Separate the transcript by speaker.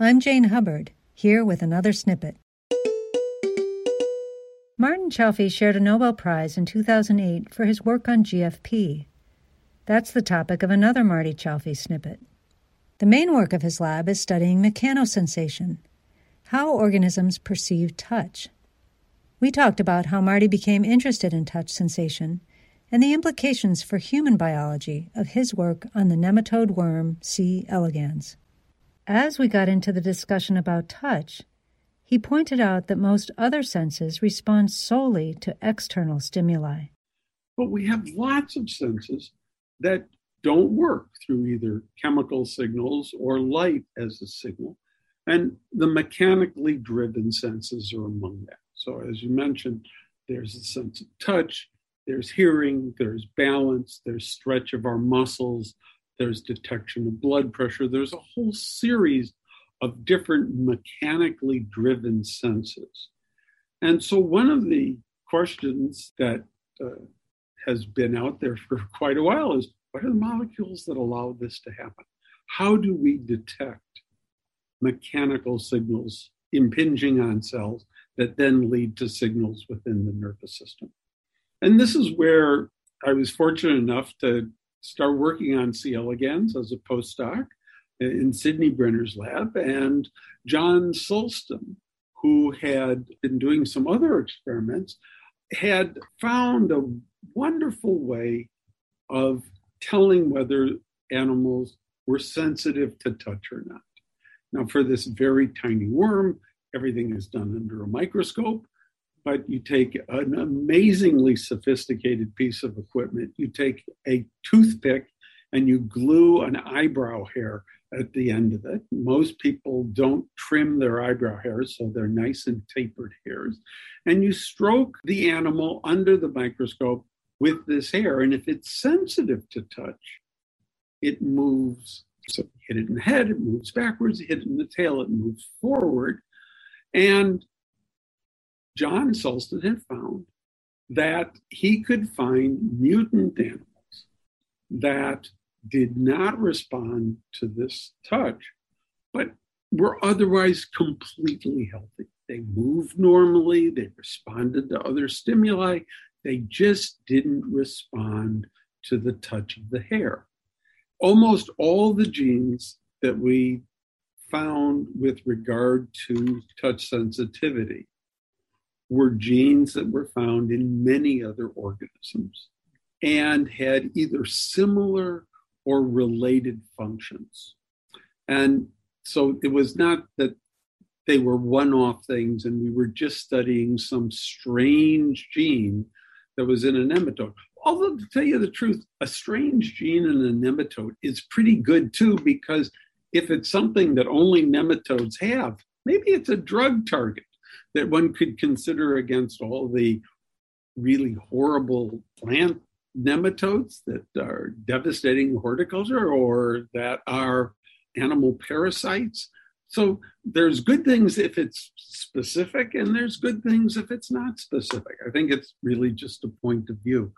Speaker 1: I'm Jane Hubbard, here with another SNPet. Martin Chalfie shared a Nobel Prize in 2008 for his work on GFP. That's the topic of another Marty Chalfie SNPet. The main work of his lab is studying mechanosensation, how organisms perceive touch. We talked about how Marty became interested in touch sensation and the implications for human biology of his work on the nematode worm C. elegans. As we got into the discussion about touch, he pointed out that most other senses respond solely to external stimuli.
Speaker 2: But we have lots of senses that don't work through either chemical signals or light as a signal. And the mechanically driven senses are among that. So, as you mentioned, there's a sense of touch, there's hearing, there's balance, there's stretch of our muscles, there's detection of blood pressure. There's a whole series of different mechanically driven senses. And so, one of the questions that uh, has been out there for quite a while is what are the molecules that allow this to happen? How do we detect mechanical signals impinging on cells that then lead to signals within the nervous system? And this is where I was fortunate enough to start working on C. elegans as a postdoc in Sidney Brenner's lab, and John Sulston, who had been doing some other experiments, had found a wonderful way of telling whether animals were sensitive to touch or not. Now, for this very tiny worm, everything is done under a microscope, but you take an amazingly sophisticated piece of equipment, you take a toothpick and you glue an eyebrow hair at the end of it. Most people don't trim their eyebrow hairs, so they're nice and tapered hairs. And you stroke the animal under the microscope with this hair. And if it's sensitive to touch, it moves. So hit it in the head, it moves backwards, hit it in the tail, it moves forward. And John Sulston had found that he could find mutant animals that did not respond to this touch, but were otherwise completely healthy. They moved normally, they responded to other stimuli, they just didn't respond to the touch of the hair. Almost all the genes that we found with regard to touch sensitivity were genes that were found in many other organisms and had either similar or related functions. And so it was not that they were one off things and we were just studying some strange gene that was in a nematode. Although, to tell you the truth, a strange gene in a nematode is pretty good too, because if it's something that only nematodes have, maybe it's a drug target that one could consider against all the really horrible plant nematodes that are devastating horticulture or that are animal parasites. So there's good things if it's specific, and there's good things if it's not specific. I think it's really just a point of view.